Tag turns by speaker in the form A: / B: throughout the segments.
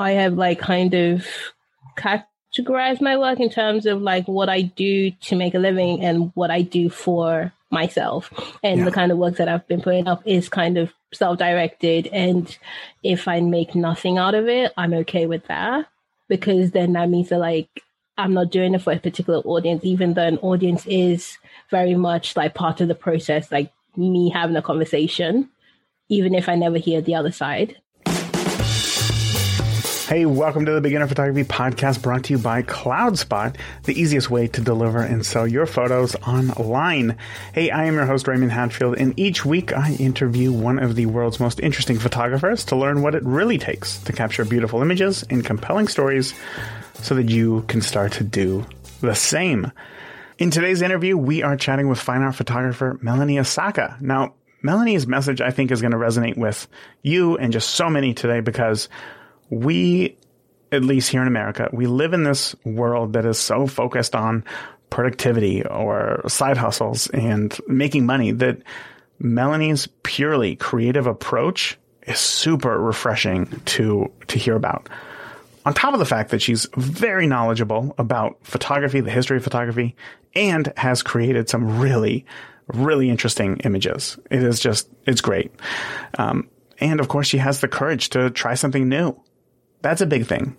A: I have like kind of categorized my work in terms of like what I do to make a living and what I do for myself. And yeah. the kind of work that I've been putting up is kind of self directed. And if I make nothing out of it, I'm okay with that because then that means that like I'm not doing it for a particular audience, even though an audience is very much like part of the process, like me having a conversation, even if I never hear the other side.
B: Hey, welcome to the Beginner Photography Podcast brought to you by CloudSpot, the easiest way to deliver and sell your photos online. Hey, I am your host, Raymond Hatfield, and each week I interview one of the world's most interesting photographers to learn what it really takes to capture beautiful images and compelling stories so that you can start to do the same. In today's interview, we are chatting with fine art photographer Melanie Osaka. Now, Melanie's message I think is going to resonate with you and just so many today because we, at least here in America, we live in this world that is so focused on productivity or side hustles and making money that Melanie's purely creative approach is super refreshing to, to hear about. On top of the fact that she's very knowledgeable about photography, the history of photography, and has created some really, really interesting images. It is just, it's great. Um, and of course, she has the courage to try something new. That's a big thing.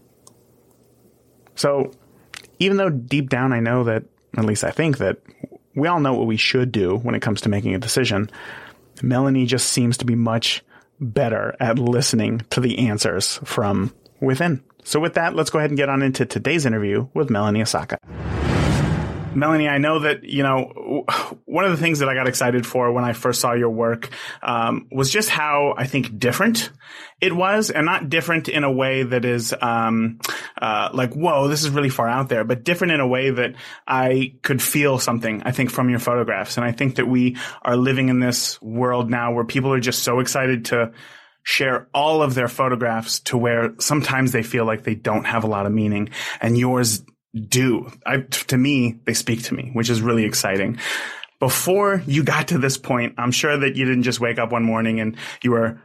B: So, even though deep down I know that, at least I think that we all know what we should do when it comes to making a decision, Melanie just seems to be much better at listening to the answers from within. So, with that, let's go ahead and get on into today's interview with Melanie Osaka. Melanie, I know that, you know, one of the things that I got excited for when I first saw your work um, was just how I think different it was, and not different in a way that is um, uh, like, whoa, this is really far out there, but different in a way that I could feel something, I think, from your photographs. And I think that we are living in this world now where people are just so excited to share all of their photographs to where sometimes they feel like they don't have a lot of meaning and yours do. I, to me, they speak to me, which is really exciting. Before you got to this point, I'm sure that you didn't just wake up one morning and you were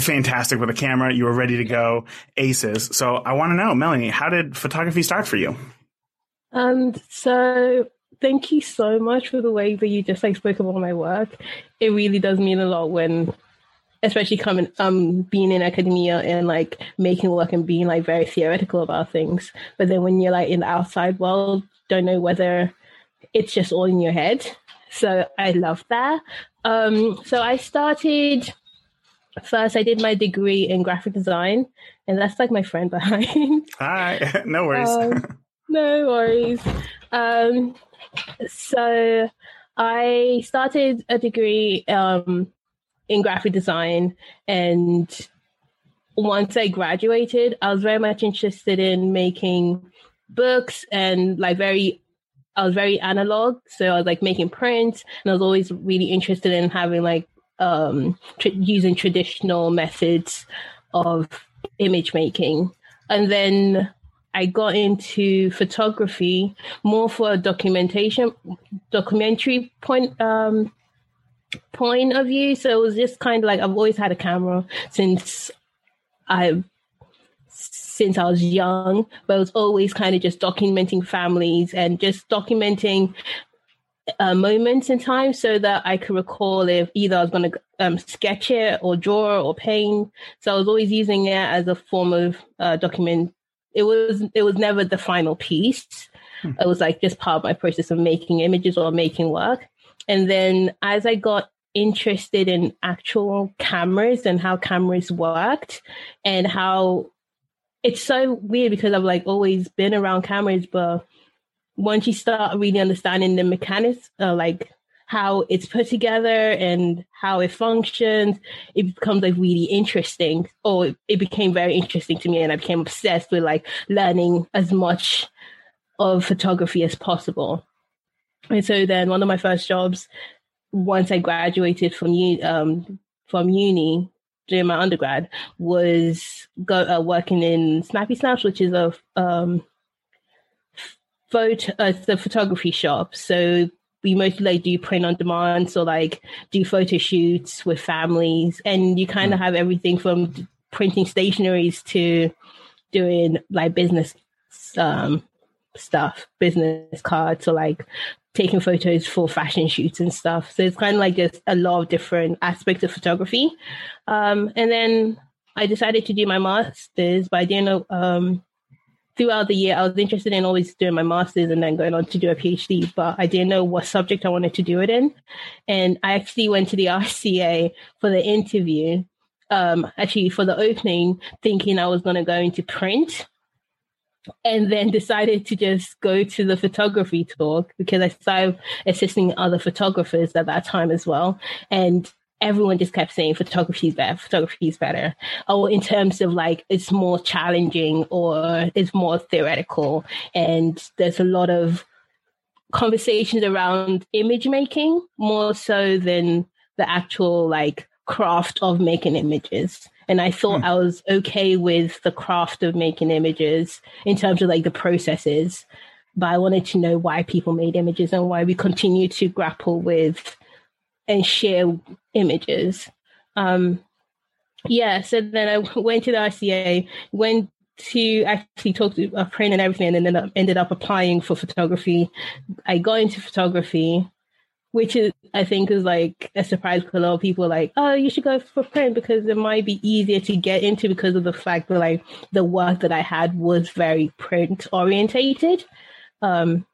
B: fantastic with a camera. You were ready to go aces. So I want to know, Melanie, how did photography start for you?
A: Um, so thank you so much for the way that you just like spoke about my work. It really does mean a lot when especially coming um being in academia and like making work and being like very theoretical about things. But then when you're like in the outside world don't know whether it's just all in your head. So i love that. Um so i started first i did my degree in graphic design and that's like my friend behind.
B: Hi. No worries.
A: Um, no worries. Um so i started a degree um in graphic design. And once I graduated, I was very much interested in making books and like very I was very analog, so I was like making prints, and I was always really interested in having like um, using traditional methods of image making. And then I got into photography more for a documentation, documentary point um, point of view. So it was just kind of like I've always had a camera since I since I was young, but it was always kind of just documenting families and just documenting uh, moments in time so that I could recall if either I was going to um, sketch it or draw or paint. So I was always using it as a form of uh, document. It was it was never the final piece. Hmm. It was like just part of my process of making images or making work. And then as I got interested in actual cameras and how cameras worked and how it's so weird because I've like always been around cameras, but once you start really understanding the mechanics, uh, like how it's put together and how it functions, it becomes like really interesting. Or it became very interesting to me, and I became obsessed with like learning as much of photography as possible. And so then one of my first jobs, once I graduated from um, from uni during my undergrad, was go, uh, working in Snappy Snaps, which is a um, photo, uh, the photography shop. So we mostly like do print on demand, so like do photo shoots with families, and you kind of mm. have everything from printing stationaries to doing like business um, stuff, business cards, or like taking photos for fashion shoots and stuff. So it's kind of like just a lot of different aspects of photography. Um, and then I decided to do my master's, but I didn't know. Um, throughout the year, I was interested in always doing my master's and then going on to do a PhD, but I didn't know what subject I wanted to do it in. And I actually went to the RCA for the interview, um, actually for the opening, thinking I was going to go into print and then decided to just go to the photography talk because I started assisting other photographers at that time as well. And everyone just kept saying photography is better, photography is better. Or in terms of like it's more challenging or it's more theoretical. And there's a lot of conversations around image making more so than the actual like craft of making images. And I thought hmm. I was okay with the craft of making images in terms of like the processes. But I wanted to know why people made images and why we continue to grapple with and share images. Um, yeah, so then I went to the RCA, went to actually talk to a friend and everything, and then ended up applying for photography. I got into photography, which is I think is like a surprise because a lot of people like, oh, you should go for print because it might be easier to get into because of the fact that like the work that I had was very print orientated. Um,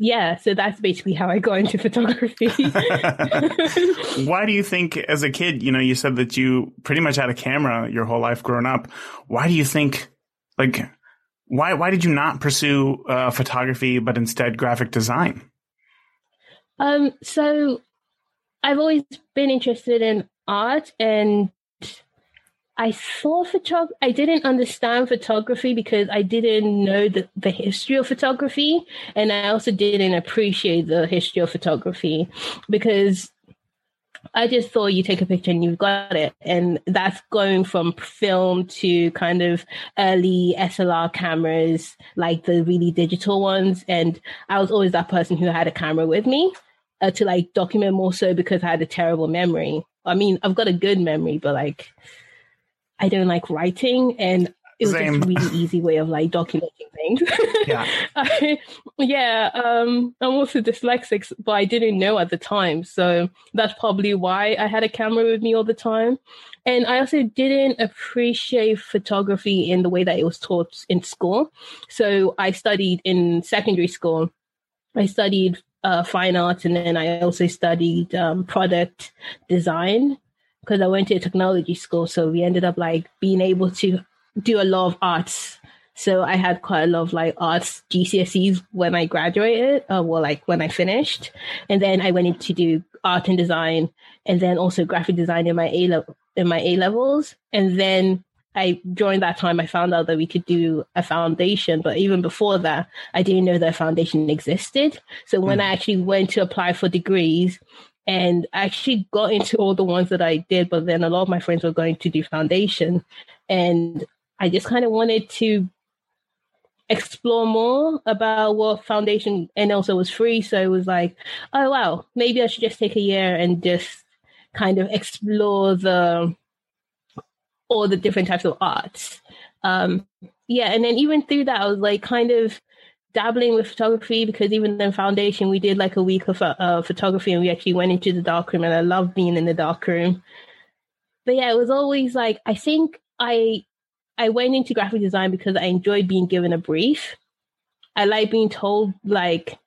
A: yeah, so that's basically how I got into photography.
B: Why do you think, as a kid, you know, you said that you pretty much had a camera your whole life growing up. Why do you think, like, why why did you not pursue uh, photography but instead graphic design?
A: Um, so I've always been interested in art and I saw photography. I didn't understand photography because I didn't know the, the history of photography. And I also didn't appreciate the history of photography because I just thought you take a picture and you've got it. And that's going from film to kind of early SLR cameras, like the really digital ones. And I was always that person who had a camera with me uh, to like document more so because I had a terrible memory. I mean, I've got a good memory, but like, I don't like writing and it was Same. just a really easy way of like documenting things. Yeah. I, yeah. Um, I'm also dyslexic, but I didn't know at the time. So that's probably why I had a camera with me all the time. And I also didn't appreciate photography in the way that it was taught in school. So I studied in secondary school. I studied uh, fine arts and then I also studied um, product design because I went to a technology school. So we ended up like being able to do a lot of arts. So I had quite a lot of like arts GCSEs when I graduated, uh, well, like when I finished, and then I went in to do art and design, and then also graphic design in my A level in my A levels, and then I during that time I found out that we could do a foundation, but even before that, I didn't know that foundation existed. So when mm. I actually went to apply for degrees, and I actually got into all the ones that I did, but then a lot of my friends were going to do foundation. And I just kind of wanted to explore more about what foundation and also was free. So it was like, oh wow, maybe I should just take a year and just kind of explore the all the different types of arts. Um, yeah, and then even through that, I was like kind of dabbling with photography because even in foundation we did like a week of uh, photography and we actually went into the darkroom and I love being in the darkroom. But yeah, it was always like I think I I went into graphic design because I enjoyed being given a brief. I like being told like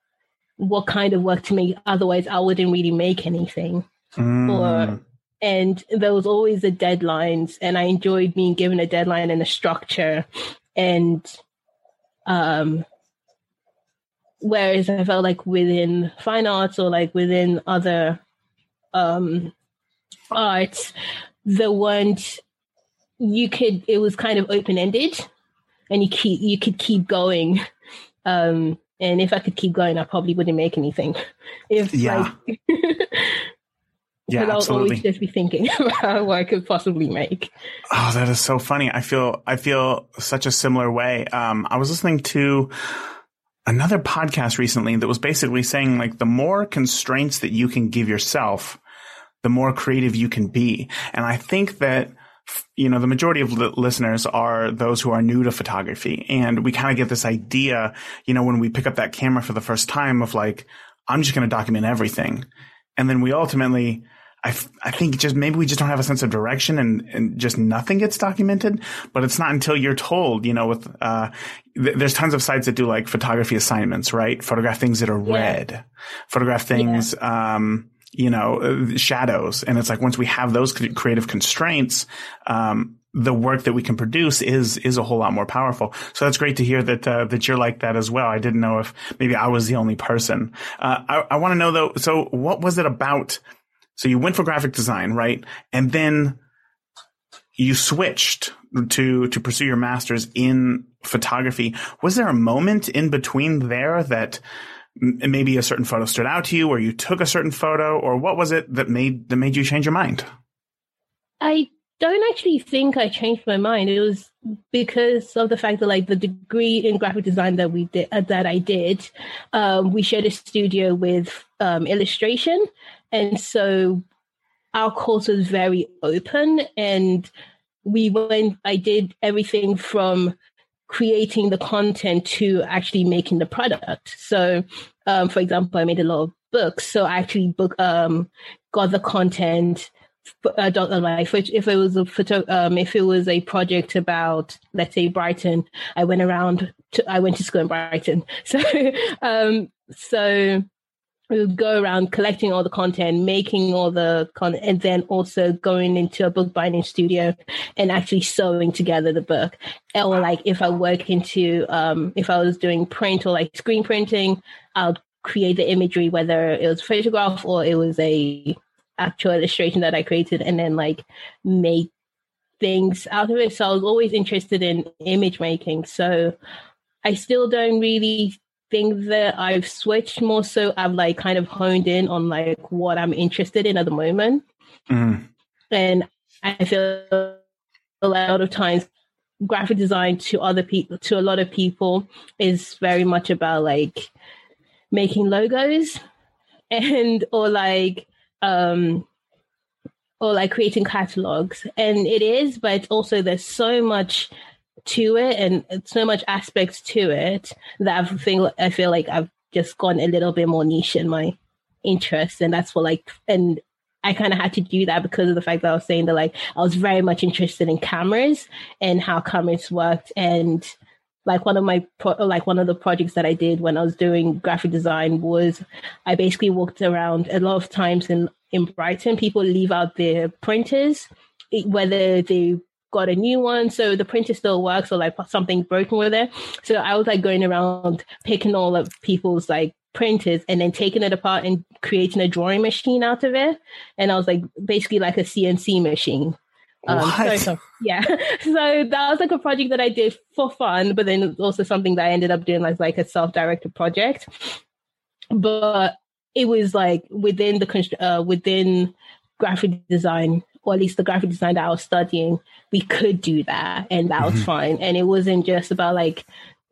A: what kind of work to make. Otherwise, I wouldn't really make anything. Mm. Or and there was always the deadlines, and I enjoyed being given a deadline and a structure. And um, whereas I felt like within fine arts or like within other um, arts, the weren't you could it was kind of open ended, and you keep you could keep going. Um, and if I could keep going, I probably wouldn't make anything. If yeah. like.
B: Yeah, I'll absolutely.
A: always just be thinking about what I could possibly make.
B: Oh, that is so funny. I feel I feel such a similar way. Um, I was listening to another podcast recently that was basically saying like the more constraints that you can give yourself, the more creative you can be. And I think that you know, the majority of li- listeners are those who are new to photography. And we kind of get this idea, you know, when we pick up that camera for the first time of like, I'm just going to document everything. And then we ultimately, I, f- I think just maybe we just don't have a sense of direction and, and just nothing gets documented. But it's not until you're told, you know, with, uh, th- there's tons of sites that do like photography assignments, right? Photograph things that are yeah. red, photograph things, yeah. um, you know, uh, shadows. And it's like once we have those creative constraints, um, the work that we can produce is is a whole lot more powerful. So that's great to hear that uh, that you're like that as well. I didn't know if maybe I was the only person. Uh, I, I want to know though. So what was it about? So you went for graphic design, right? And then you switched to to pursue your masters in photography. Was there a moment in between there that maybe a certain photo stood out to you or you took a certain photo or what was it that made that made you change your mind
A: i don't actually think i changed my mind it was because of the fact that like the degree in graphic design that we did uh, that i did um, we shared a studio with um, illustration and so our course was very open and we went i did everything from creating the content to actually making the product. So, um, for example, I made a lot of books. So I actually book um, got the content. Uh, like if it was a photo, um, if it was a project about, let's say Brighton, I went around. To, I went to school in Brighton, so um, so we would go around collecting all the content, making all the content, and then also going into a book binding studio and actually sewing together the book. Or like if I work into, um, if I was doing print or like screen printing, I'll create the imagery, whether it was a photograph or it was a actual illustration that I created, and then like make things out of it. So I was always interested in image making. So I still don't really think that I've switched more so I've like kind of honed in on like what I'm interested in at the moment. Mm. And I feel a lot of times graphic design to other people to a lot of people is very much about like making logos and or like um or like creating catalogs and it is but also there's so much to it and so much aspects to it that I feel I feel like I've just gone a little bit more niche in my interest, and that's what like and I kind of had to do that because of the fact that I was saying that like I was very much interested in cameras and how cameras worked and like one of my pro- like one of the projects that I did when I was doing graphic design was I basically walked around a lot of times in in Brighton. People leave out their printers whether they got a new one. So the printer still works or like something broken with it. So I was like going around picking all of people's like printers and then taking it apart and creating a drawing machine out of it. And I was like basically like a CNC machine.
B: Um, so,
A: so, yeah. So that was like a project that I did for fun, but then also something that I ended up doing as like a self-directed project. But it was like within the uh, within graphic design or at least the graphic design that I was studying, we could do that and that was mm-hmm. fine. And it wasn't just about like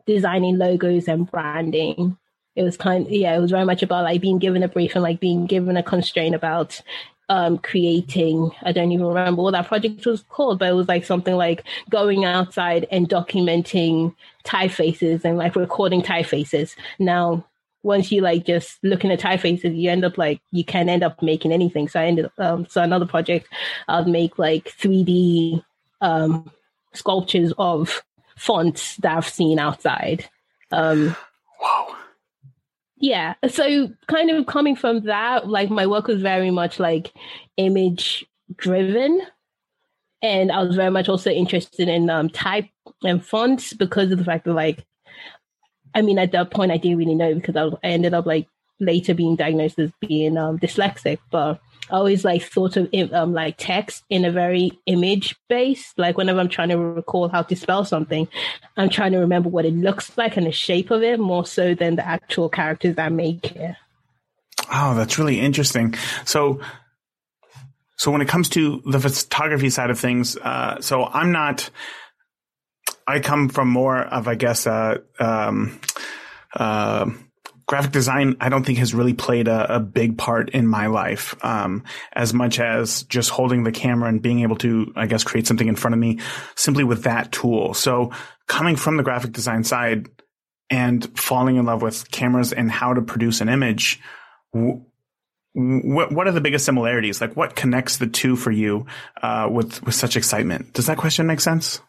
A: designing logos and branding. It was kind of, yeah, it was very much about like being given a brief and like being given a constraint about um, creating, I don't even remember what that project was called, but it was like something like going outside and documenting typefaces and like recording typefaces. Now, once you like just looking at typefaces, you end up like you can end up making anything. So I ended up um, so another project I'd make like 3D um, sculptures of fonts that I've seen outside. Um,
B: wow.
A: Yeah. So kind of coming from that, like my work was very much like image driven. And I was very much also interested in um, type and fonts because of the fact that like I mean, at that point, I didn't really know because I, I ended up like later being diagnosed as being um, dyslexic. But I always like thought of um, like text in a very image based. Like whenever I'm trying to recall how to spell something, I'm trying to remember what it looks like and the shape of it more so than the actual characters I make here.
B: Oh, that's really interesting. So, so when it comes to the photography side of things, uh, so I'm not I come from more of, I guess, uh, um, uh, graphic design, I don't think has really played a, a big part in my life, um, as much as just holding the camera and being able to, I guess, create something in front of me simply with that tool. So coming from the graphic design side and falling in love with cameras and how to produce an image, what what are the biggest similarities? Like, what connects the two for you uh, with with such excitement? Does that question make sense?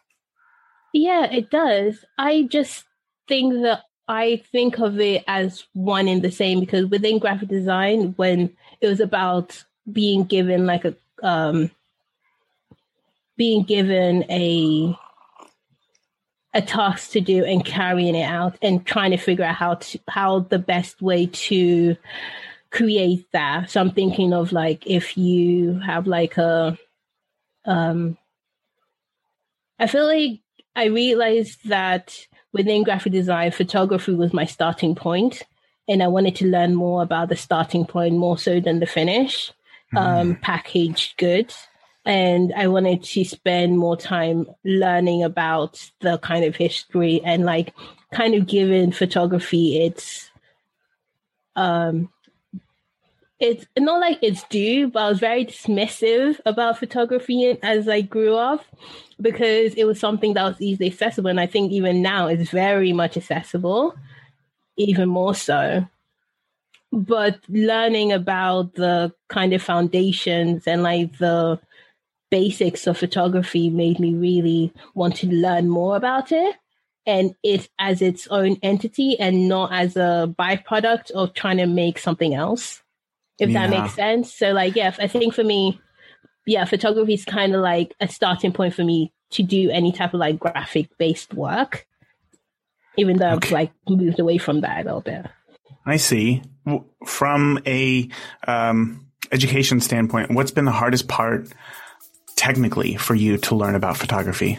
A: Yeah, it does. I just think that I think of it as one in the same because within graphic design, when it was about being given like a um, being given a a task to do and carrying it out and trying to figure out how to how the best way to create that. So I'm thinking of like if you have like a um I feel like I realized that within graphic design, photography was my starting point, and I wanted to learn more about the starting point more so than the finish, mm. um, packaged goods. And I wanted to spend more time learning about the kind of history and like kind of giving photography its um it's not like it's due, but I was very dismissive about photography as I grew up because it was something that was easily accessible. And I think even now it's very much accessible, even more so. But learning about the kind of foundations and like the basics of photography made me really want to learn more about it and it as its own entity and not as a byproduct of trying to make something else if yeah. that makes sense. So like, yeah, I think for me, yeah, photography is kind of like a starting point for me to do any type of like graphic based work, even though okay. I've like moved away from that a little bit.
B: I see. From a um, education standpoint, what's been the hardest part technically for you to learn about photography?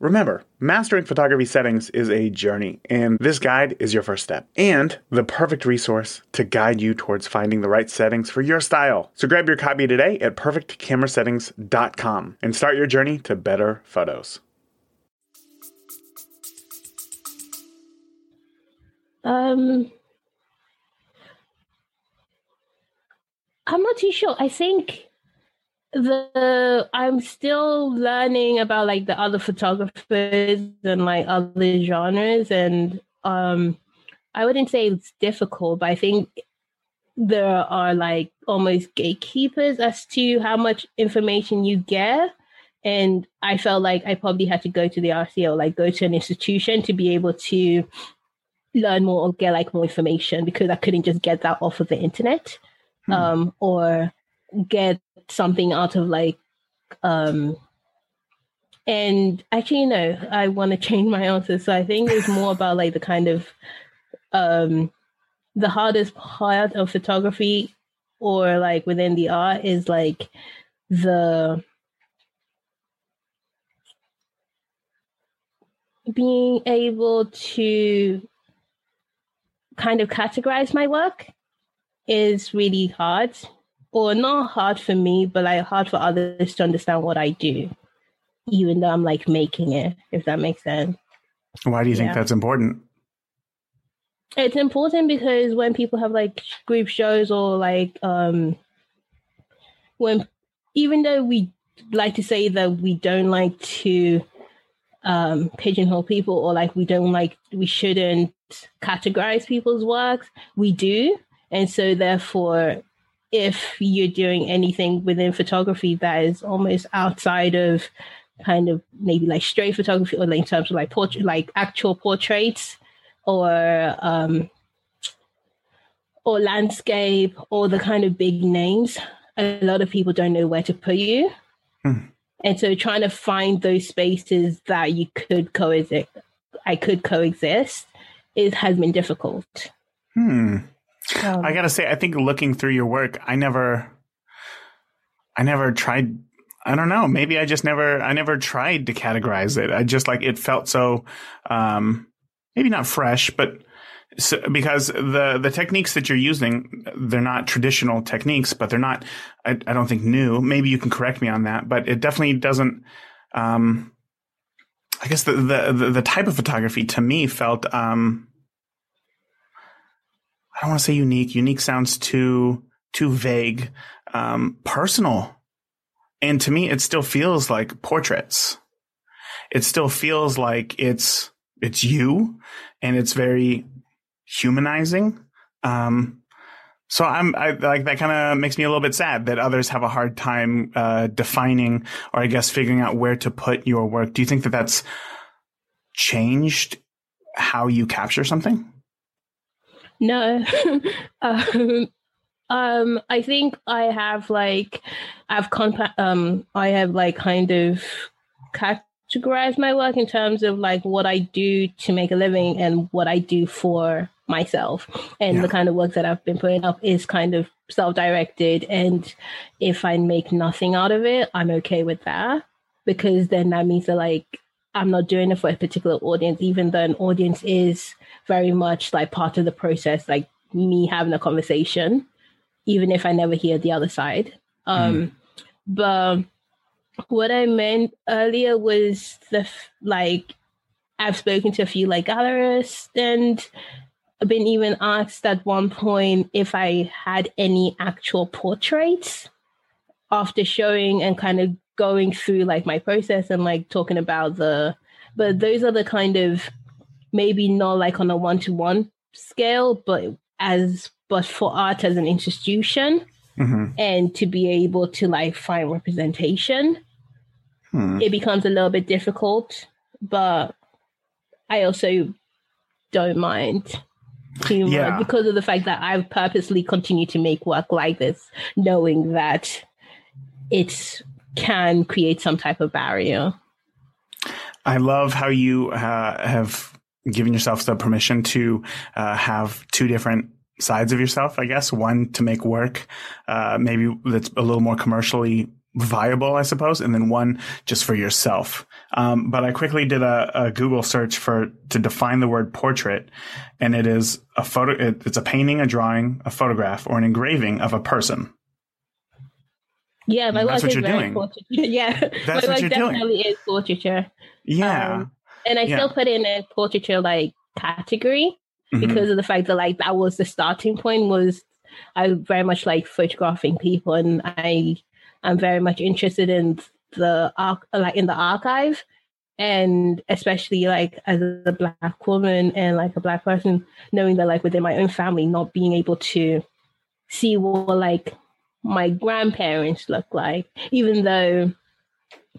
B: Remember, mastering photography settings is a journey, and this guide is your first step and the perfect resource to guide you towards finding the right settings for your style. So grab your copy today at perfectcamerasettings.com and start your journey to better photos.
A: Um, I'm not too sure. I think the I'm still learning about like the other photographers and like other genres and um I wouldn't say it's difficult, but I think there are like almost gatekeepers as to how much information you get. And I felt like I probably had to go to the RCA, like go to an institution to be able to learn more or get like more information because I couldn't just get that off of the internet. Hmm. Um, or get something out of like um and actually no i want to change my answer. So i think it's more about like the kind of um the hardest part of photography or like within the art is like the being able to kind of categorize my work is really hard or not hard for me, but like hard for others to understand what I do, even though I'm like making it, if that makes sense.
B: Why do you yeah. think that's important?
A: It's important because when people have like group shows or like um when even though we like to say that we don't like to um pigeonhole people or like we don't like we shouldn't categorize people's works, we do. And so therefore if you're doing anything within photography that is almost outside of kind of maybe like straight photography or like in terms of like portrait like actual portraits or um or landscape or the kind of big names a lot of people don't know where to put you hmm. And so trying to find those spaces that you could coexist, I could coexist, it has been difficult.
B: Hmm. Um, I gotta say, I think looking through your work, I never, I never tried. I don't know. Maybe I just never, I never tried to categorize it. I just like it felt so, um, maybe not fresh, but so, because the the techniques that you're using, they're not traditional techniques, but they're not. I, I don't think new. Maybe you can correct me on that, but it definitely doesn't. Um, I guess the, the the type of photography to me felt. Um, don't want to say unique. Unique sounds too too vague. Um, personal, and to me, it still feels like portraits. It still feels like it's it's you, and it's very humanizing. Um, so I'm I, like that kind of makes me a little bit sad that others have a hard time uh, defining or I guess figuring out where to put your work. Do you think that that's changed how you capture something?
A: No. um, um, I think I have like I've compa- um I have like kind of categorized my work in terms of like what I do to make a living and what I do for myself. And yeah. the kind of work that I've been putting up is kind of self directed. And if I make nothing out of it, I'm okay with that because then that means that like I'm not doing it for a particular audience, even though an audience is very much like part of the process, like me having a conversation, even if I never hear the other side. Um, mm. But what I meant earlier was the like I've spoken to a few like gallerists and been even asked at one point if I had any actual portraits after showing and kind of going through like my process and like talking about the but those are the kind of maybe not like on a one-to-one scale but as but for art as an institution mm-hmm. and to be able to like find representation hmm. it becomes a little bit difficult but i also don't mind humor yeah. because of the fact that I've purposely continued to make work like this, knowing that it can create some type of barrier.
B: I love how you uh, have given yourself the permission to uh, have two different sides of yourself, I guess. One to make work, uh, maybe that's a little more commercially viable, I suppose, and then one just for yourself. Um, but I quickly did a, a, Google search for to define the word portrait, and it is a photo. It, it's a painting, a drawing, a photograph, or an engraving of a person.
A: Yeah, my that's what you're doing. Yeah, that's my what you're definitely doing. is portraiture.
B: Yeah, um,
A: and I
B: yeah.
A: still put in a portraiture like category mm-hmm. because of the fact that like that was the starting point. Was I very much like photographing people, and I I'm very much interested in the arc, like in the archive, and especially like as a black woman and like a black person, knowing that like within my own family, not being able to see what like my grandparents look like, even though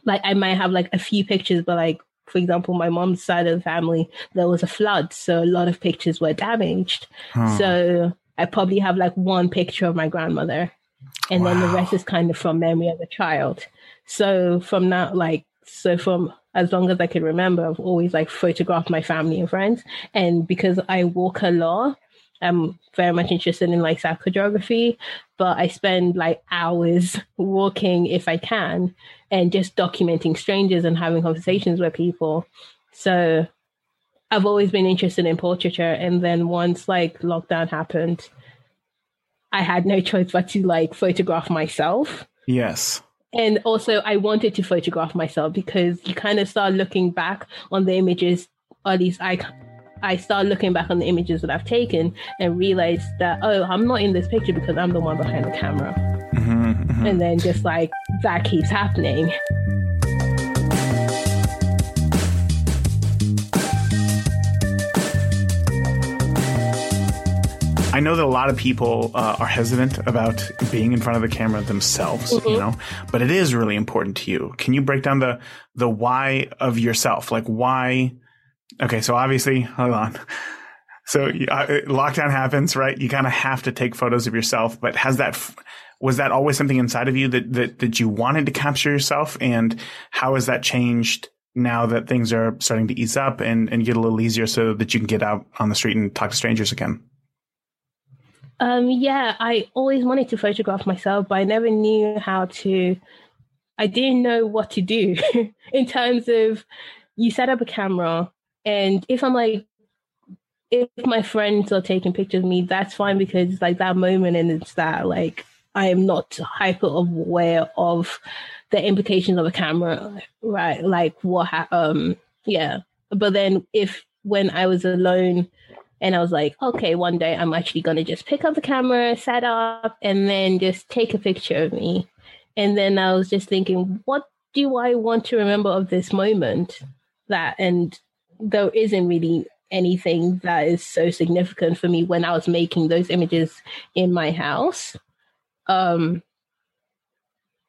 A: like I might have like a few pictures, but like for example, my mom's side of the family, there was a flood, so a lot of pictures were damaged. Hmm. So I probably have like one picture of my grandmother and wow. then the rest is kind of from memory as a child. So from now, like, so from as long as I can remember, I've always like photographed my family and friends. And because I walk a lot, I'm very much interested in like psychogeography, but I spend like hours walking if I can and just documenting strangers and having conversations with people. So I've always been interested in portraiture. And then once like lockdown happened, I had no choice but to like photograph myself.
B: Yes.
A: And also, I wanted to photograph myself because you kind of start looking back on the images, or at least I, I start looking back on the images that I've taken and realize that, oh, I'm not in this picture because I'm the one behind the camera. Mm-hmm, mm-hmm. And then just like that keeps happening.
B: I know that a lot of people uh, are hesitant about being in front of the camera themselves, mm-hmm. you know, but it is really important to you. Can you break down the the why of yourself? Like why? Okay, so obviously, hold on. So uh, lockdown happens, right? You kind of have to take photos of yourself, but has that was that always something inside of you that, that, that you wanted to capture yourself? And how has that changed now that things are starting to ease up and, and get a little easier so that you can get out on the street and talk to strangers again?
A: Um, yeah, I always wanted to photograph myself, but I never knew how to. I didn't know what to do in terms of you set up a camera, and if I'm like, if my friends are taking pictures of me, that's fine because it's like that moment and it's that like I am not hyper aware of the implications of a camera, right? Like what, ha- um, yeah. But then if when I was alone and I was like, okay, one day I'm actually to just pick up the camera, set up, and then just take a picture of me. And then I was just thinking, what do I want to remember of this moment? That, and there isn't really anything that is so significant for me when I was making those images in my house. Um,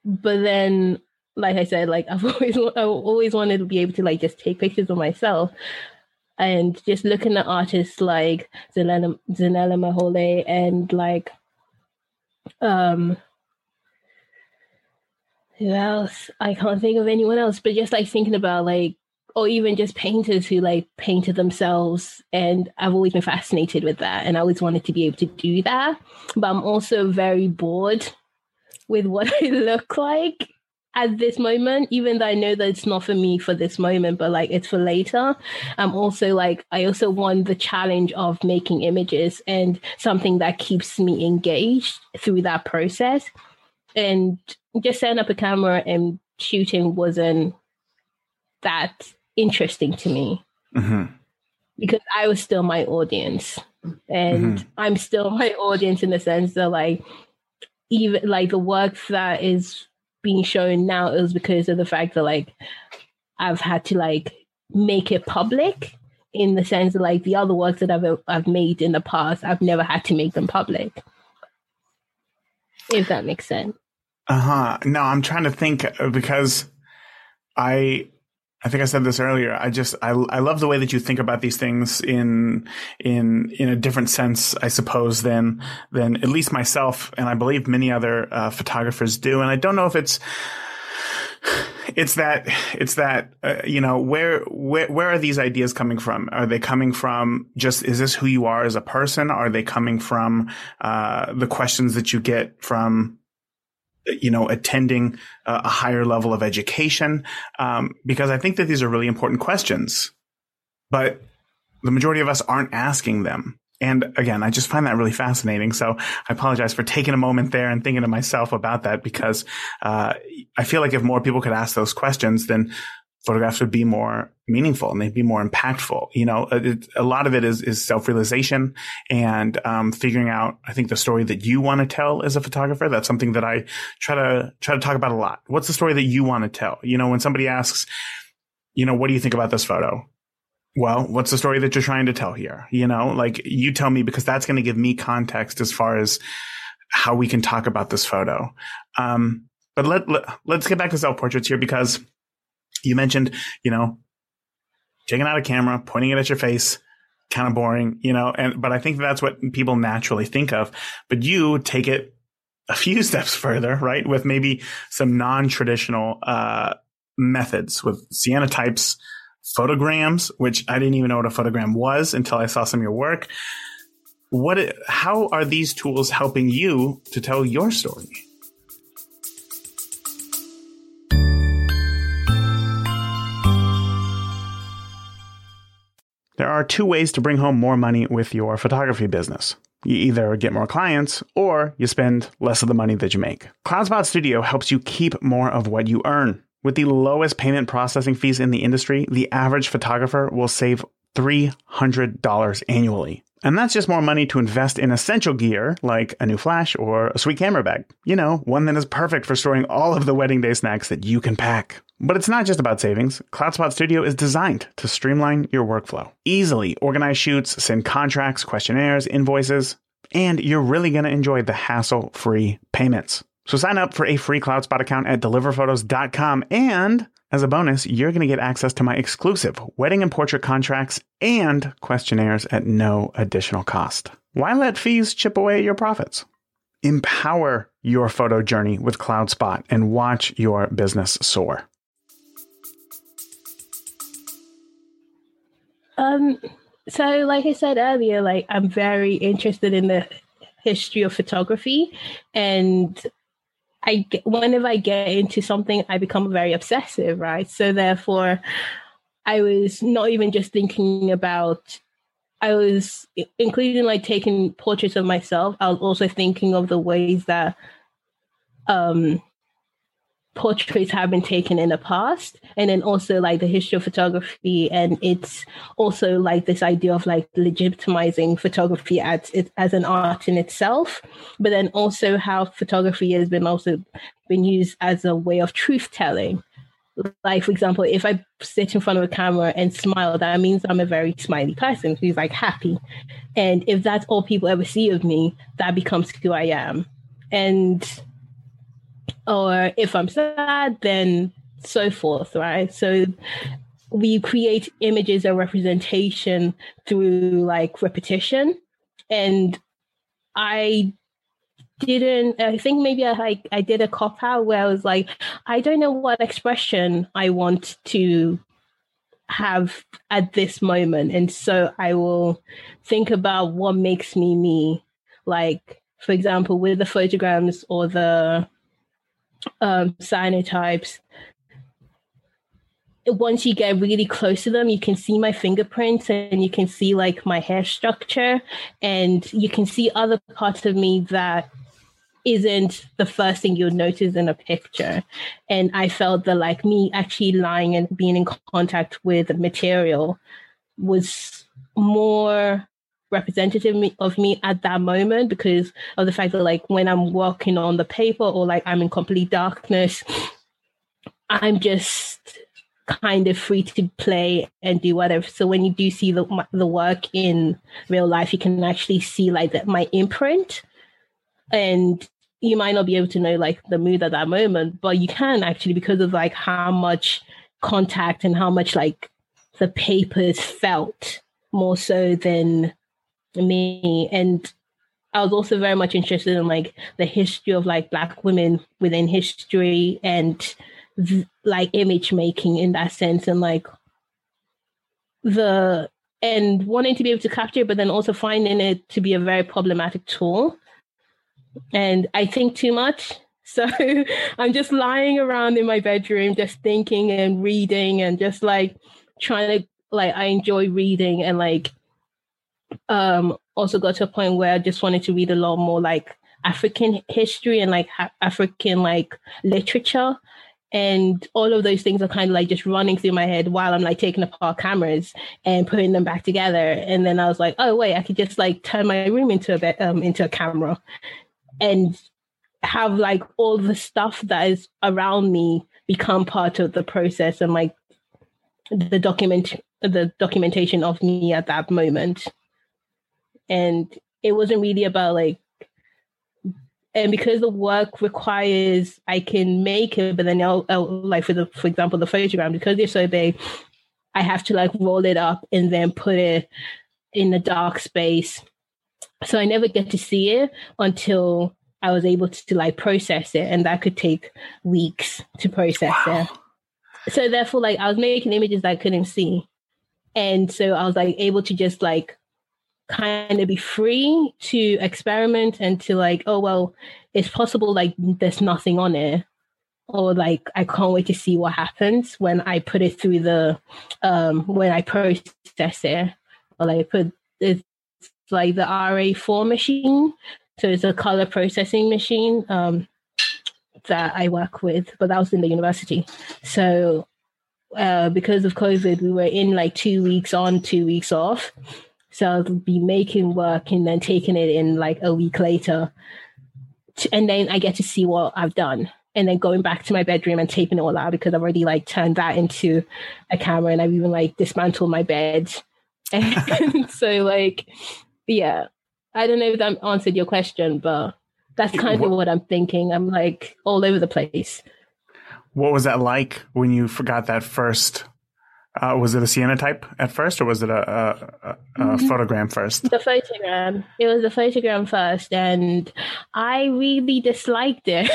A: but then, like I said, like I've always I always wanted to be able to like just take pictures of myself, and just looking at artists like Zanella, Zanele Muholi and like um who else? I can't think of anyone else, but just like thinking about like or even just painters who like painted themselves. And i've always been fascinated with that and i always wanted to be able to do that. But i'm also very bored with what i look like at this moment even though i know that it's not for me for this moment but like it's for later. I'm also like i also want the challenge of making images and something that keeps me engaged through that process. And just setting up a camera and shooting wasn't that interesting to me mm-hmm. because I was still my audience, and mm-hmm. I'm still my audience in the sense that like even like the work that is being shown now is because of the fact that like I've had to like make it public in the sense that like the other works that I've I've made in the past I've never had to make them public. If that makes sense.
B: Uh huh. No, I'm trying to think uh, because I I think I said this earlier. I just I I love the way that you think about these things in in in a different sense, I suppose, than than at least myself and I believe many other uh, photographers do. And I don't know if it's it's that it's that uh, you know where where where are these ideas coming from are they coming from just is this who you are as a person are they coming from uh, the questions that you get from you know, attending a higher level of education? Um, because I think that these are really important questions, but the majority of us aren't asking them. And again, I just find that really fascinating. So I apologize for taking a moment there and thinking to myself about that because uh, I feel like if more people could ask those questions, then photographs would be more meaningful and they'd be more impactful. You know, it, a lot of it is, is self-realization and, um, figuring out, I think the story that you want to tell as a photographer. That's something that I try to, try to talk about a lot. What's the story that you want to tell? You know, when somebody asks, you know, what do you think about this photo? Well, what's the story that you're trying to tell here? You know, like you tell me because that's going to give me context as far as how we can talk about this photo. Um, but let, let let's get back to self portraits here because you mentioned, you know, taking out a camera, pointing it at your face, kind of boring, you know, and, but I think that's what people naturally think of. But you take it a few steps further, right? With maybe some non-traditional, uh, methods with cyanotypes, photograms, which I didn't even know what a photogram was until I saw some of your work. What, how are these tools helping you to tell your story? Are two ways to bring home more money with your photography business. You either get more clients or you spend less of the money that you make. CloudSpot Studio helps you keep more of what you earn. With the lowest payment processing fees in the industry, the average photographer will save $300 annually. And that's just more money to invest in essential gear like a new flash or a sweet camera bag. You know, one that is perfect for storing all of the wedding day snacks that you can pack. But it's not just about savings. CloudSpot Studio is designed to streamline your workflow. Easily organize shoots, send contracts, questionnaires, invoices, and you're really going to enjoy the hassle free payments. So sign up for a free CloudSpot account at deliverphotos.com and as a bonus, you're going to get access to my exclusive wedding and portrait contracts and questionnaires at no additional cost. Why let fees chip away at your profits? empower your photo journey with CloudSpot and watch your business soar?
A: Um, so like I said earlier, like I'm very interested in the history of photography and I whenever I get into something, I become very obsessive, right? So therefore, I was not even just thinking about. I was including like taking portraits of myself. I was also thinking of the ways that um, portraits have been taken in the past and then also like the history of photography and it's also like this idea of like legitimizing photography as as an art in itself but then also how photography has been also been used as a way of truth telling. Like for example if i sit in front of a camera and smile that means i'm a very smiley person who's like happy. And if that's all people ever see of me that becomes who i am. And or if I'm sad, then so forth, right? So we create images of representation through like repetition. And I didn't I think maybe I like I did a cop out where I was like, I don't know what expression I want to have at this moment. And so I will think about what makes me me. Like, for example, with the photograms or the um, cyanotypes, once you get really close to them, you can see my fingerprints and you can see like my hair structure, and you can see other parts of me that isn't the first thing you'll notice in a picture. And I felt that like me actually lying and being in contact with the material was more representative of me at that moment because of the fact that like when I'm working on the paper or like I'm in complete darkness, I'm just kind of free to play and do whatever. So when you do see the the work in real life, you can actually see like that my imprint, and you might not be able to know like the mood at that moment, but you can actually because of like how much contact and how much like the papers felt more so than me and I was also very much interested in like the history of like black women within history and like image making in that sense and like the and wanting to be able to capture it but then also finding it to be a very problematic tool. And I think too much. So I'm just lying around in my bedroom just thinking and reading and just like trying to like I enjoy reading and like um, also got to a point where I just wanted to read a lot more like African history and like ha- African like literature. And all of those things are kind of like just running through my head while I'm like taking apart cameras and putting them back together. And then I was like, oh wait, I could just like turn my room into a bit um, into a camera and have like all the stuff that is around me become part of the process and like the document the documentation of me at that moment and it wasn't really about like and because the work requires I can make it, but then I'll, I'll, like for the for example the photogram because they're so big, I have to like roll it up and then put it in the dark space. So I never get to see it until I was able to, to like process it, and that could take weeks to process wow. it. So therefore, like I was making images that I couldn't see, and so I was like able to just like kind of be free to experiment and to like, oh well, it's possible like there's nothing on it. Or like I can't wait to see what happens when I put it through the um when I process it. Or like put it's like the RA4 machine. So it's a color processing machine um that I work with, but that was in the university. So uh, because of COVID, we were in like two weeks on, two weeks off. So I'll be making work and then taking it in like a week later. To, and then I get to see what I've done. And then going back to my bedroom and taping it all out because I've already like turned that into a camera and I've even like dismantled my bed. And so like, yeah, I don't know if that answered your question, but that's kind what, of what I'm thinking. I'm like all over the place.
B: What was that like when you forgot that first Uh, was it a cyanotype at first, or was it a, a, a, a mm-hmm. photogram first?
A: The photogram. It was the photogram first, and I really disliked it.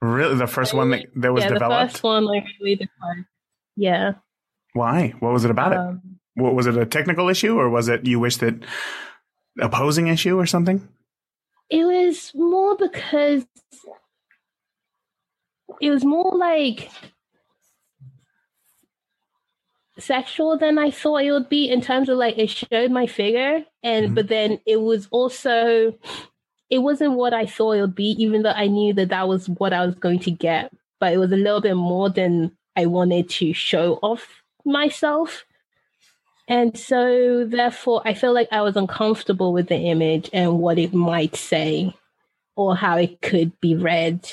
B: Really, the first one that, that was
A: yeah,
B: developed.
A: the first one I really disliked. Yeah.
B: Why? What was it about um, it? What was it? A technical issue, or was it you wish that opposing issue or something?
A: It was more because it was more like sexual than I thought it would be in terms of like it showed my figure and mm-hmm. but then it was also it wasn't what I thought it would be even though I knew that that was what I was going to get but it was a little bit more than I wanted to show off myself and so therefore I feel like I was uncomfortable with the image and what it might say or how it could be read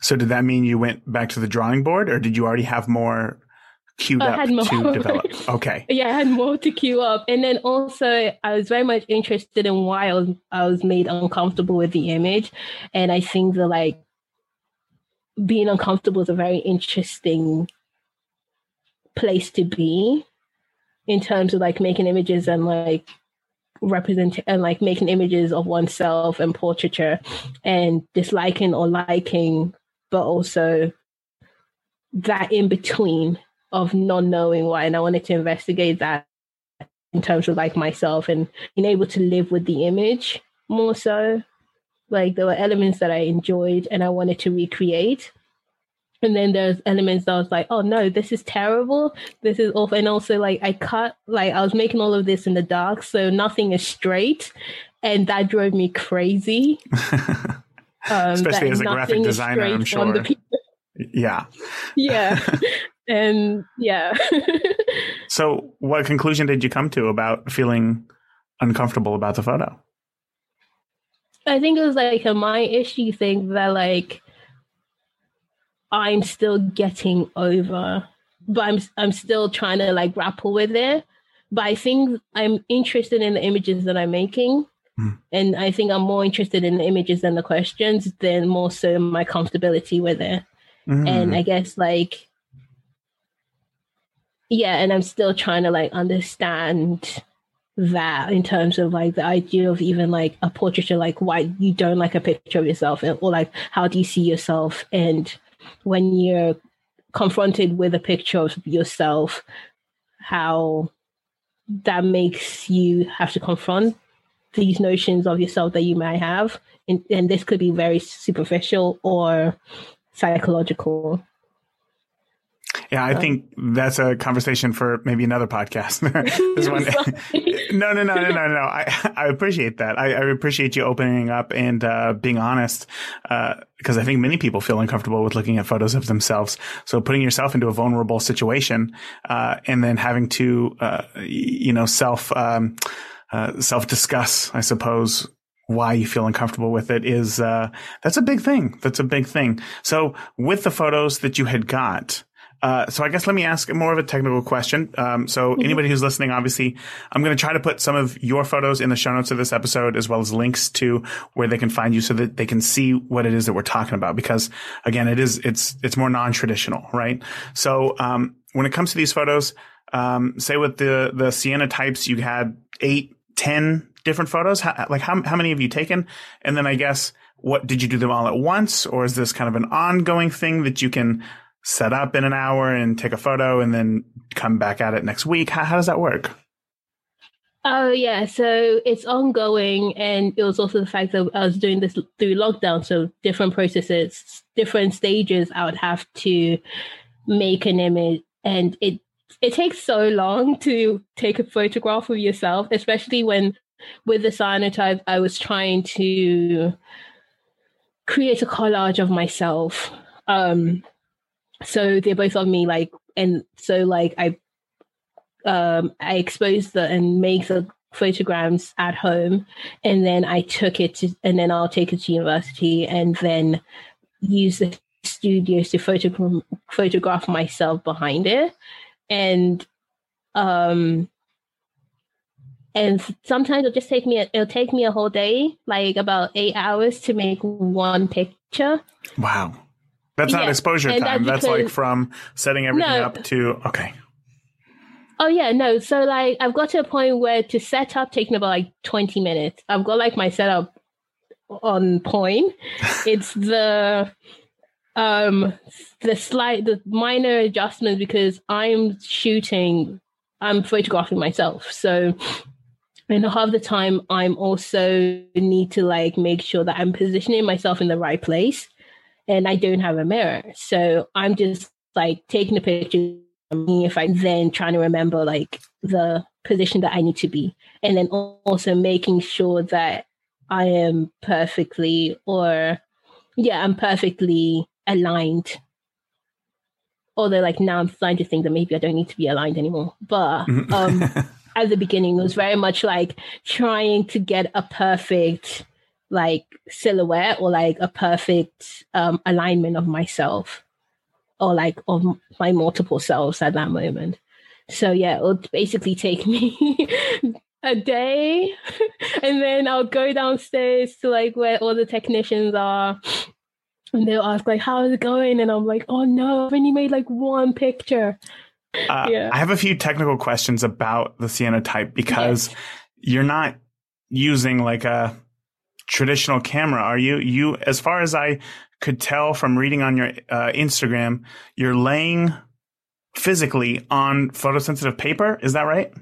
B: so did that mean you went back to the drawing board or did you already have more queued up to develop. Okay.
A: yeah, I had more to queue up. And then also I was very much interested in why I was I was made uncomfortable with the image. And I think that like being uncomfortable is a very interesting place to be in terms of like making images and like represent and like making images of oneself and portraiture and disliking or liking but also that in between of not knowing why. And I wanted to investigate that in terms of like myself and being able to live with the image more so. Like there were elements that I enjoyed and I wanted to recreate. And then there's elements that I was like, oh no, this is terrible. This is awful. And also like I cut like I was making all of this in the dark, so nothing is straight. And that drove me crazy.
B: Um, Especially as a graphic designer, I'm sure. Yeah.
A: Yeah. and yeah.
B: so, what conclusion did you come to about feeling uncomfortable about the photo?
A: I think it was like a my issue thing that like I'm still getting over, but I'm I'm still trying to like grapple with it. But I think I'm interested in the images that I'm making. Mm. And I think I'm more interested in the images than the questions than more so my comfortability with it. Mm. And I guess like yeah, and I'm still trying to like understand that in terms of like the idea of even like a portraiture, like why you don't like a picture of yourself, or like how do you see yourself, and when you're confronted with a picture of yourself, how that makes you have to confront these notions of yourself that you might have, and, and this could be very superficial or psychological.
B: Yeah, I think that's a conversation for maybe another podcast. this one, no, no, no, no, no, no. I, I appreciate that. I, I appreciate you opening up and uh, being honest, because uh, I think many people feel uncomfortable with looking at photos of themselves. So putting yourself into a vulnerable situation uh, and then having to, uh, you know, self um, uh, self discuss, I suppose, why you feel uncomfortable with it is uh, that's a big thing. That's a big thing. So with the photos that you had got, uh, so I guess let me ask more of a technical question. Um, so mm-hmm. anybody who's listening, obviously, I'm going to try to put some of your photos in the show notes of this episode, as well as links to where they can find you, so that they can see what it is that we're talking about. Because again, it is it's it's more non-traditional, right? So um, when it comes to these photos, um, say with the the cyanotypes, you had eight, ten different photos. How, like how how many have you taken? And then I guess what did you do them all at once, or is this kind of an ongoing thing that you can set up in an hour and take a photo and then come back at it next week? How, how does that work?
A: Oh yeah, so it's ongoing, and it was also the fact that I was doing this through lockdown, so different processes, different stages. I would have to make an image, and it it takes so long to take a photograph of yourself, especially when with the cyanotype I was trying to create a collage of myself. Um, so they're both on me like and so like i um i exposed the and make the photograms at home and then i took it to and then i'll take it to university and then use the studios to photograph myself behind it. And um and sometimes it'll just take me it'll take me a whole day like about eight hours to make one picture.
B: Wow that's not exposure time. That's, that's, like from setting everything no, up to okay.
A: Oh yeah, no. So like I've got to a point where to set up taking about like 20 minutes. I've got like my setup on point. it's the um the slight the minor adjustments because I'm shooting I'm photographing myself. So and half the time I'm also need to like make sure that I'm positioning myself in the right place and I don't have a mirror. So I'm just like taking a picture of me if I'm then trying to remember like the position that I need to be. And then also making sure that I am perfectly or yeah, I'm perfectly aligned although like now I'm starting to think that maybe I don't need to be aligned anymore. But mm-hmm. um, at the beginning, it was very much like trying to get a perfect like silhouette or like a perfect um, alignment of myself or like of my multiple selves at that moment. So yeah, it would basically take me a day and then I'll go downstairs to like where all the technicians are and they'll ask like how is it going and i'm like oh no i've only made like one picture
B: uh, yeah. i have a few technical questions about the cyanotype because yes. you're not using like a traditional camera are you you as far as i could tell from reading on your uh, instagram you're laying physically on photosensitive paper is that right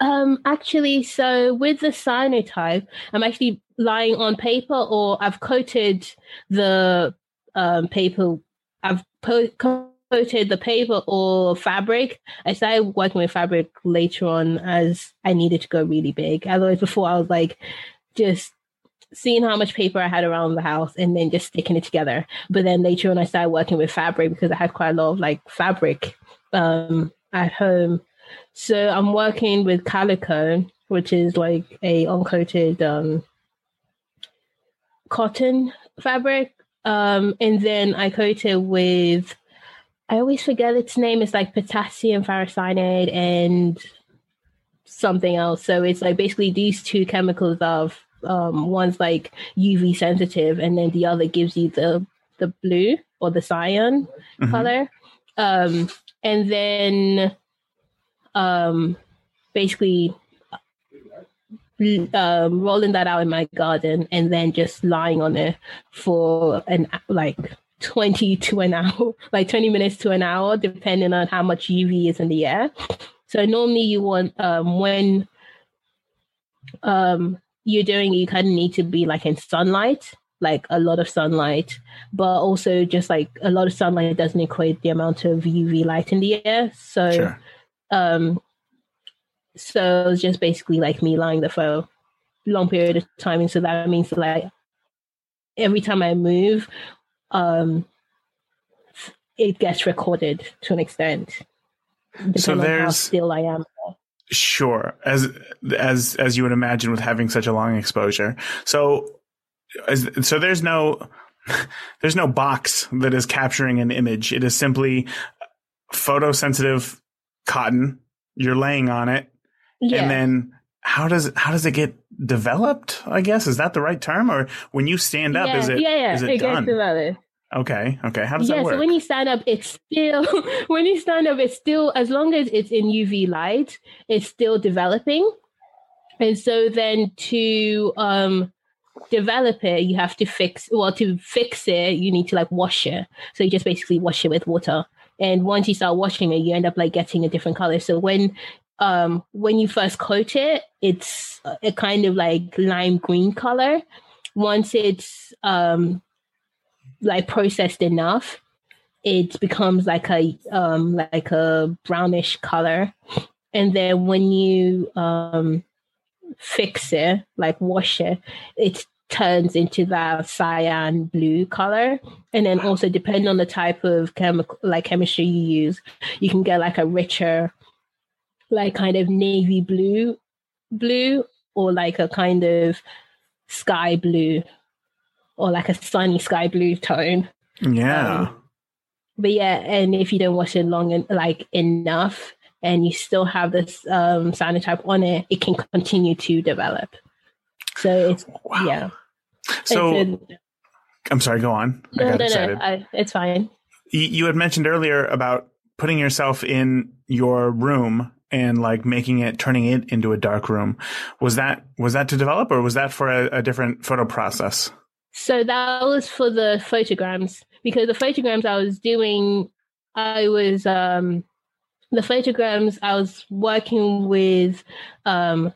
A: um, actually, so with the cyanotype, I'm actually lying on paper, or I've coated the um, paper. I've po- coated the paper or fabric. I started working with fabric later on as I needed to go really big. Otherwise, before I was like just seeing how much paper I had around the house and then just sticking it together. But then later on, I started working with fabric because I had quite a lot of like fabric um, at home so I'm working with calico, which is like a uncoated um, cotton fabric, um, and then I coat it with. I always forget its name. It's like potassium ferricyanide and something else. So it's like basically these two chemicals of um, one's like UV sensitive, and then the other gives you the the blue or the cyan mm-hmm. color. Um, and then um, basically um, rolling that out in my garden and then just lying on it for an like 20 to an hour, like 20 minutes to an hour, depending on how much UV is in the air. So normally you want um, when um, you're doing, you kind of need to be like in sunlight, like a lot of sunlight, but also just like a lot of sunlight doesn't equate the amount of UV light in the air. So sure. Um, so it's just basically like me lying there for a long period of time. And so that means like every time I move, um, it gets recorded to an extent.
B: So there's
A: still I am.
B: Sure, as as as you would imagine with having such a long exposure. So, as, so there's no there's no box that is capturing an image. It is simply photosensitive cotton. You're laying on it, yeah. and then how does how does it get developed? I guess is that the right term? Or when you stand up,
A: yeah,
B: is it
A: yeah, yeah.
B: is it,
A: it
B: done? Okay, okay. How does
A: yeah,
B: that work?
A: so when you stand up, it's still when you stand up, it's still as long as it's in UV light, it's still developing. And so then to um develop it, you have to fix well to fix it, you need to like wash it. So you just basically wash it with water. And once you start washing it, you end up like getting a different color. So when um when you first coat it, it's a kind of like lime green color. Once it's um like processed enough, it becomes like a um like a brownish color. And then when you um fix it, like wash it, it turns into that cyan blue color. And then also depending on the type of chemical like chemistry you use, you can get like a richer, like kind of navy blue blue or like a kind of sky blue or like a sunny sky blue tone.
B: Yeah. Um,
A: but yeah, and if you don't wash it long and like enough and you still have this um cyanotype on it, it can continue to develop. So it's wow. yeah.
B: So I'm sorry. Go on.
A: No, no, no. I, it's fine.
B: You, you had mentioned earlier about putting yourself in your room and like making it, turning it into a dark room. Was that, was that to develop or was that for a, a different photo process?
A: So that was for the photograms because the photograms I was doing, I was, um, the photograms I was working with, um,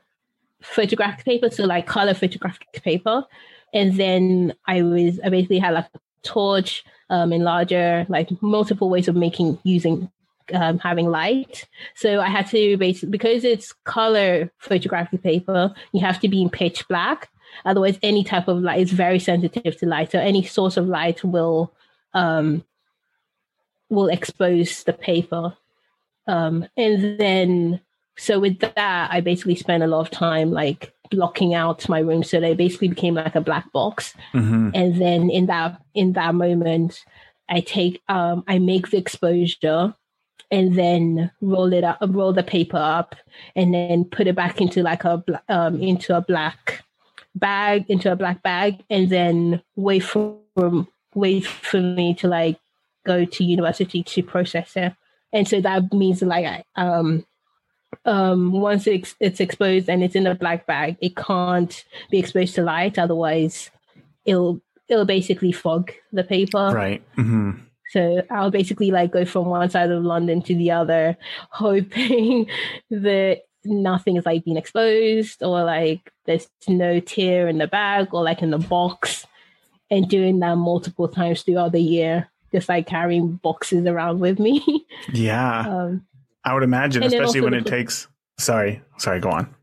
A: photographic paper, so like color photographic paper. And then I was, I basically had like a torch, um, enlarger, like multiple ways of making, using um, having light. So I had to basically, because it's color photographic paper, you have to be in pitch black. Otherwise, any type of light is very sensitive to light. So any source of light will um, will expose the paper. Um, and then, so with that, I basically spent a lot of time like blocking out my room, so they basically became like a black box. Mm-hmm. And then in that in that moment, I take um, I make the exposure and then roll it up, roll the paper up, and then put it back into like a um, into a black bag, into a black bag, and then wait for wait for me to like go to university to process it. And so that means like um um once it's, it's exposed and it's in a black bag, it can't be exposed to light, otherwise it'll it'll basically fog the paper.
B: Right. Mm-hmm.
A: So I'll basically like go from one side of London to the other, hoping that nothing is like being exposed or like there's no tear in the bag or like in the box and doing that multiple times throughout the year just like carrying boxes around with me.
B: Yeah. Um, i would imagine especially when it takes sorry sorry go on.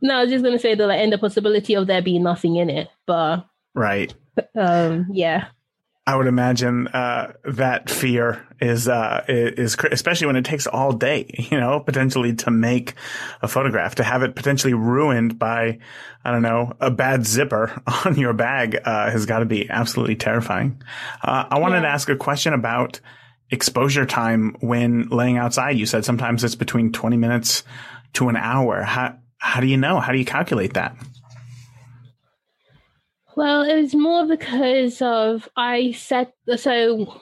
A: No i was just going to say the like, and the possibility of there being nothing in it but
B: right.
A: Um yeah
B: I would imagine uh, that fear is uh, is especially when it takes all day, you know, potentially to make a photograph, to have it potentially ruined by, I don't know, a bad zipper on your bag uh, has got to be absolutely terrifying. Uh, I wanted yeah. to ask a question about exposure time when laying outside. You said sometimes it's between twenty minutes to an hour. How how do you know? How do you calculate that?
A: Well, it was more because of I set so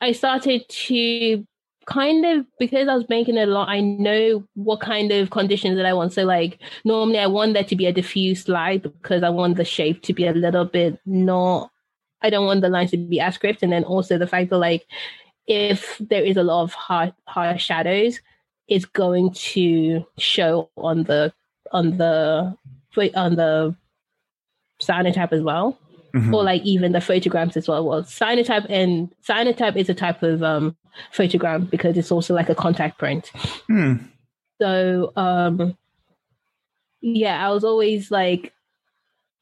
A: I started to kind of because I was making a lot, I know what kind of conditions that I want. So like normally I want there to be a diffuse light because I want the shape to be a little bit not I don't want the lines to be as crisp. And then also the fact that like if there is a lot of hard hard shadows, it's going to show on the on the on the cyanotype as well. Mm-hmm. Or like even the photograms as well. Well, cyanotype and cyanotype is a type of um, photogram because it's also like a contact print. Hmm. So um, yeah, I was always like,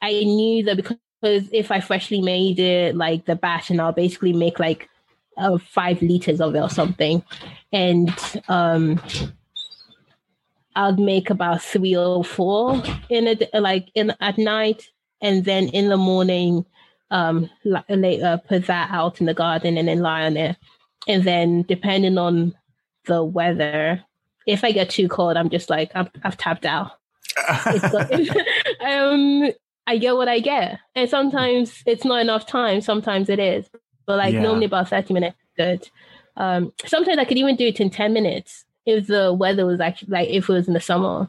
A: I knew that because if I freshly made it, like the batch, and I'll basically make like uh, five liters of it or something, and um, I'll make about three or four in a like in at night, and then in the morning, um, later put that out in the garden and then lie on it. And then depending on the weather, if I get too cold, I'm just like i have tapped out. um, I get what I get, and sometimes it's not enough time. Sometimes it is, but like yeah. normally about thirty minutes good. Um, sometimes I could even do it in ten minutes if the weather was actually like if it was in the summer.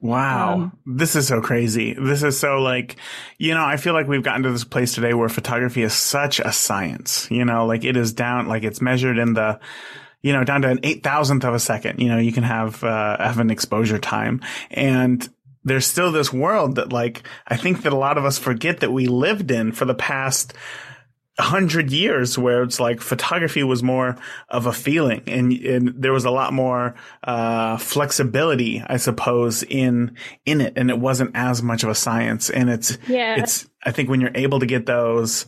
B: Wow. Um, this is so crazy. This is so like, you know, I feel like we've gotten to this place today where photography is such a science, you know, like it is down, like it's measured in the, you know, down to an eight thousandth of a second. You know, you can have, uh, have an exposure time and there's still this world that like, I think that a lot of us forget that we lived in for the past, hundred years where it's like photography was more of a feeling and, and there was a lot more, uh, flexibility, I suppose, in, in it. And it wasn't as much of a science. And it's, yeah. it's, I think when you're able to get those,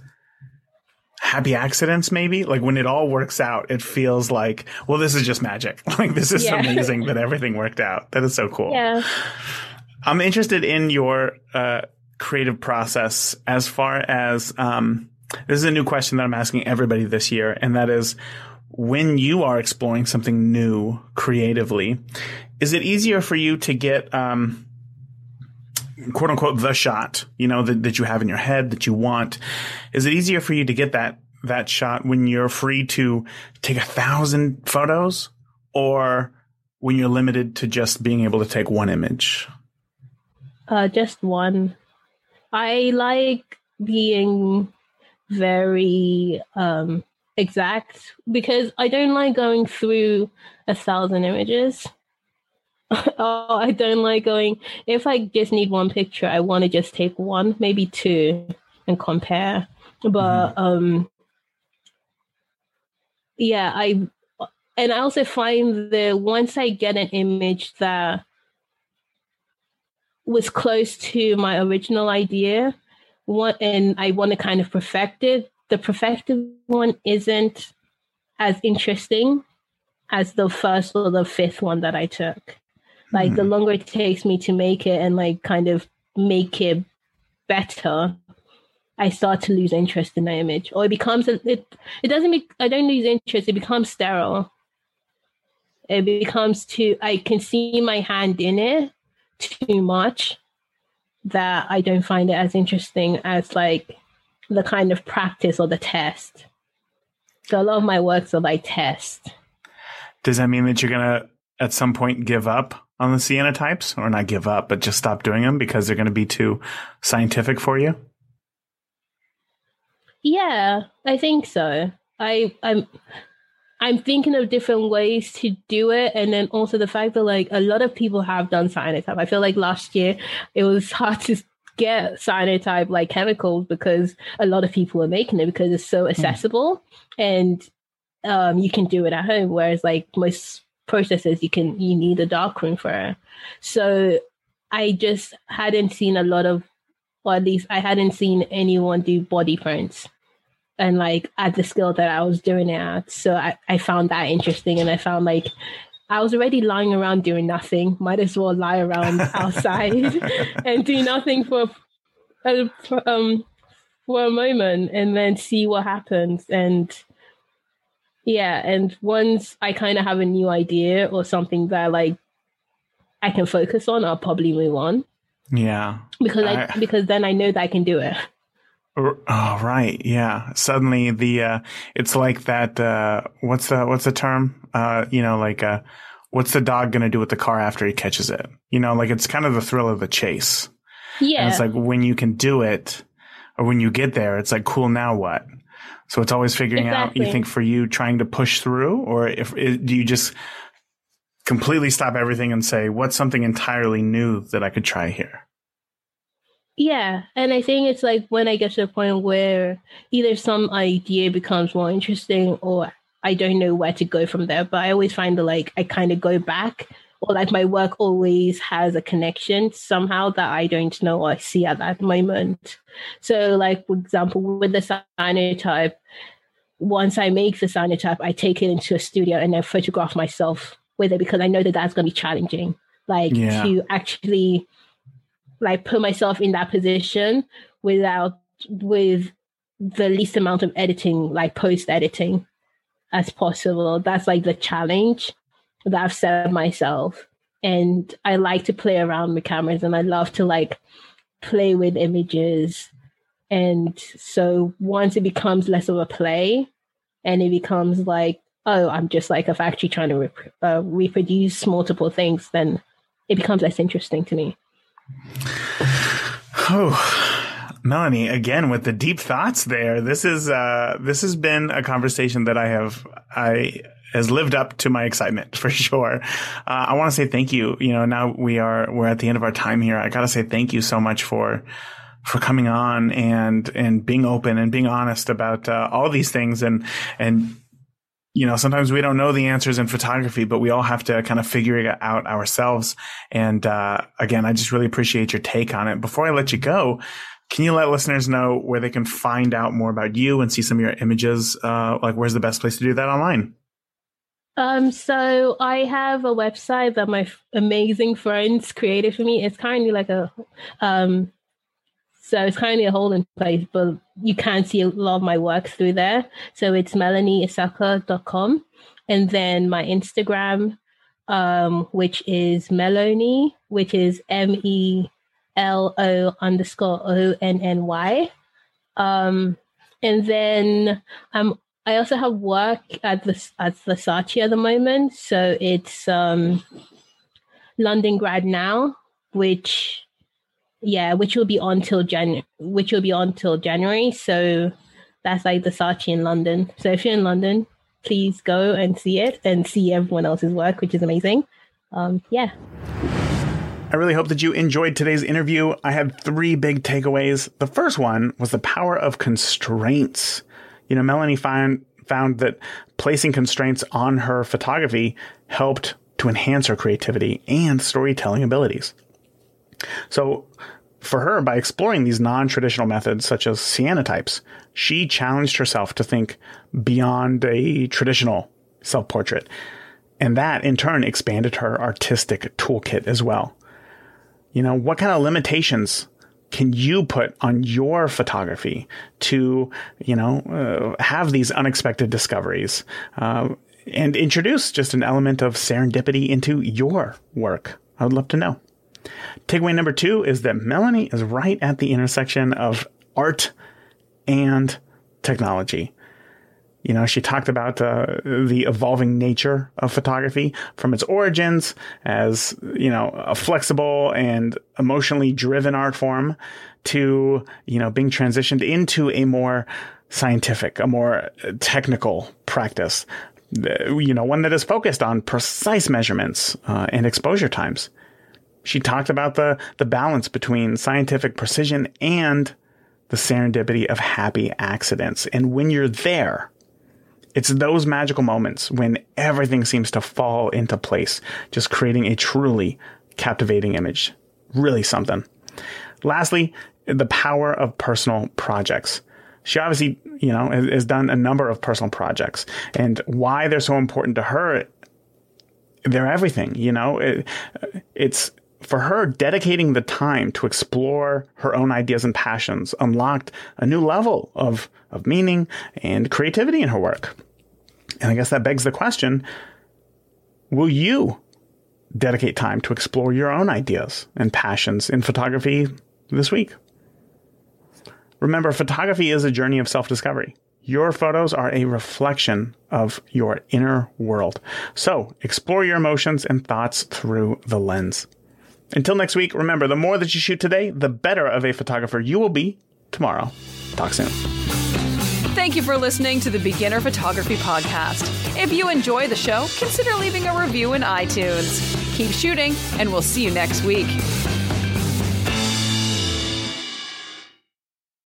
B: happy accidents maybe like when it all works out it feels like well this is just magic like this is yeah. amazing that everything worked out that is so cool
A: yeah
B: i'm interested in your uh, creative process as far as um, this is a new question that I'm asking everybody this year, and that is when you are exploring something new creatively, is it easier for you to get, um, quote unquote, the shot, you know, that, that you have in your head that you want? Is it easier for you to get that that shot when you're free to take a thousand photos or when you're limited to just being able to take one image?
A: Uh, just one. I like being very um, exact because I don't like going through a thousand images. oh, I don't like going. If I just need one picture, I want to just take one, maybe two, and compare. But mm-hmm. um, yeah, I and I also find that once I get an image that was close to my original idea, what and I want to kind of perfect it, the perfected one isn't as interesting as the first or the fifth one that I took. Like mm. the hmm. longer it takes me to make it and like kind of make it better, I start to lose interest in the image, or it becomes a, it. It doesn't. Be, I don't lose interest. It becomes sterile. It becomes too. I can see my hand in it too much that I don't find it as interesting as like the kind of practice or the test. So a lot of my works are like test.
B: Does that mean that you're gonna at some point give up on the cyanotypes, or not give up, but just stop doing them because they're going to be too scientific for you?
A: Yeah, I think so. I I'm I'm thinking of different ways to do it, and then also the fact that like a lot of people have done cyanotype. I feel like last year it was hard to get cyanotype like chemicals because a lot of people are making it because it's so hmm. accessible mm. and um, you can do it at home. Whereas like most processes, you can you need a darkroom for it. So I just hadn't seen a lot of or at least I hadn't seen anyone do body prints and like at the skill that I was doing it at. So I, I found that interesting and I found like I was already lying around doing nothing. Might as well lie around outside and do nothing for a, um for a moment and then see what happens. And yeah, and once I kind of have a new idea or something that like I can focus on, I'll probably move on.
B: Yeah.
A: Because I, I because then I know that I can do it.
B: Oh right, yeah. Suddenly the uh it's like that uh what's the what's the term? Uh you know like uh what's the dog going to do with the car after he catches it? You know, like it's kind of the thrill of the chase.
A: Yeah.
B: And it's like when you can do it or when you get there, it's like cool now what? So it's always figuring exactly. out you think for you trying to push through or if do you just completely stop everything and say, what's something entirely new that I could try here?
A: Yeah. And I think it's like when I get to a point where either some idea becomes more interesting or I don't know where to go from there. But I always find that like I kind of go back or like my work always has a connection somehow that I don't know or see at that moment. So like for example, with the cyanotype, once I make the cyanotype, I take it into a studio and then photograph myself with it because I know that that's going to be challenging. Like yeah. to actually like put myself in that position without with the least amount of editing, like post editing as possible. That's like the challenge that I've set myself. And I like to play around with cameras and I love to like play with images. And so once it becomes less of a play and it becomes like oh, I'm just like a factory trying to rep- uh, reproduce multiple things, then it becomes less interesting to me.
B: Oh, Melanie, again with the deep thoughts there. This is uh, this has been a conversation that I have I has lived up to my excitement for sure. Uh, I want to say thank you. You know, now we are we're at the end of our time here. I got to say thank you so much for for coming on and and being open and being honest about uh, all these things and and you know, sometimes we don't know the answers in photography, but we all have to kind of figure it out ourselves. And uh, again, I just really appreciate your take on it. Before I let you go, can you let listeners know where they can find out more about you and see some of your images? Uh, like, where's the best place to do that online?
A: Um, so I have a website that my amazing friends created for me. It's currently like a um, so it's of a holding place, but you can see a lot of my work through there. So it's melanieissaka.com. And then my Instagram, um, which is Melony, which is M E L O underscore O N N Y. Um, and then um, I also have work at the at Saatchi at the moment, so it's um, London Grad now, which yeah, which will be on till Jan, which will be on till January. So that's like the Saatchi in London. So if you're in London, please go and see it and see everyone else's work, which is amazing. Um, yeah.
B: I really hope that you enjoyed today's interview. I had three big takeaways. The first one was the power of constraints. You know, Melanie found found that placing constraints on her photography helped to enhance her creativity and storytelling abilities. So, for her, by exploring these non traditional methods such as cyanotypes, she challenged herself to think beyond a traditional self portrait. And that in turn expanded her artistic toolkit as well. You know, what kind of limitations can you put on your photography to, you know, uh, have these unexpected discoveries uh, and introduce just an element of serendipity into your work? I would love to know. Takeaway number two is that Melanie is right at the intersection of art and technology. You know, she talked about uh, the evolving nature of photography from its origins as, you know, a flexible and emotionally driven art form to, you know, being transitioned into a more scientific, a more technical practice. You know, one that is focused on precise measurements uh, and exposure times. She talked about the, the balance between scientific precision and the serendipity of happy accidents. And when you're there, it's those magical moments when everything seems to fall into place, just creating a truly captivating image. Really something. Lastly, the power of personal projects. She obviously, you know, has done a number of personal projects and why they're so important to her. They're everything, you know, it, it's for her, dedicating the time to explore her own ideas and passions unlocked a new level of, of meaning and creativity in her work. And I guess that begs the question will you dedicate time to explore your own ideas and passions in photography this week? Remember, photography is a journey of self discovery. Your photos are a reflection of your inner world. So explore your emotions and thoughts through the lens. Until next week, remember the more that you shoot today, the better of a photographer you will be tomorrow. Talk soon.
C: Thank you for listening to the Beginner Photography Podcast. If you enjoy the show, consider leaving a review in iTunes. Keep shooting, and we'll see you next week.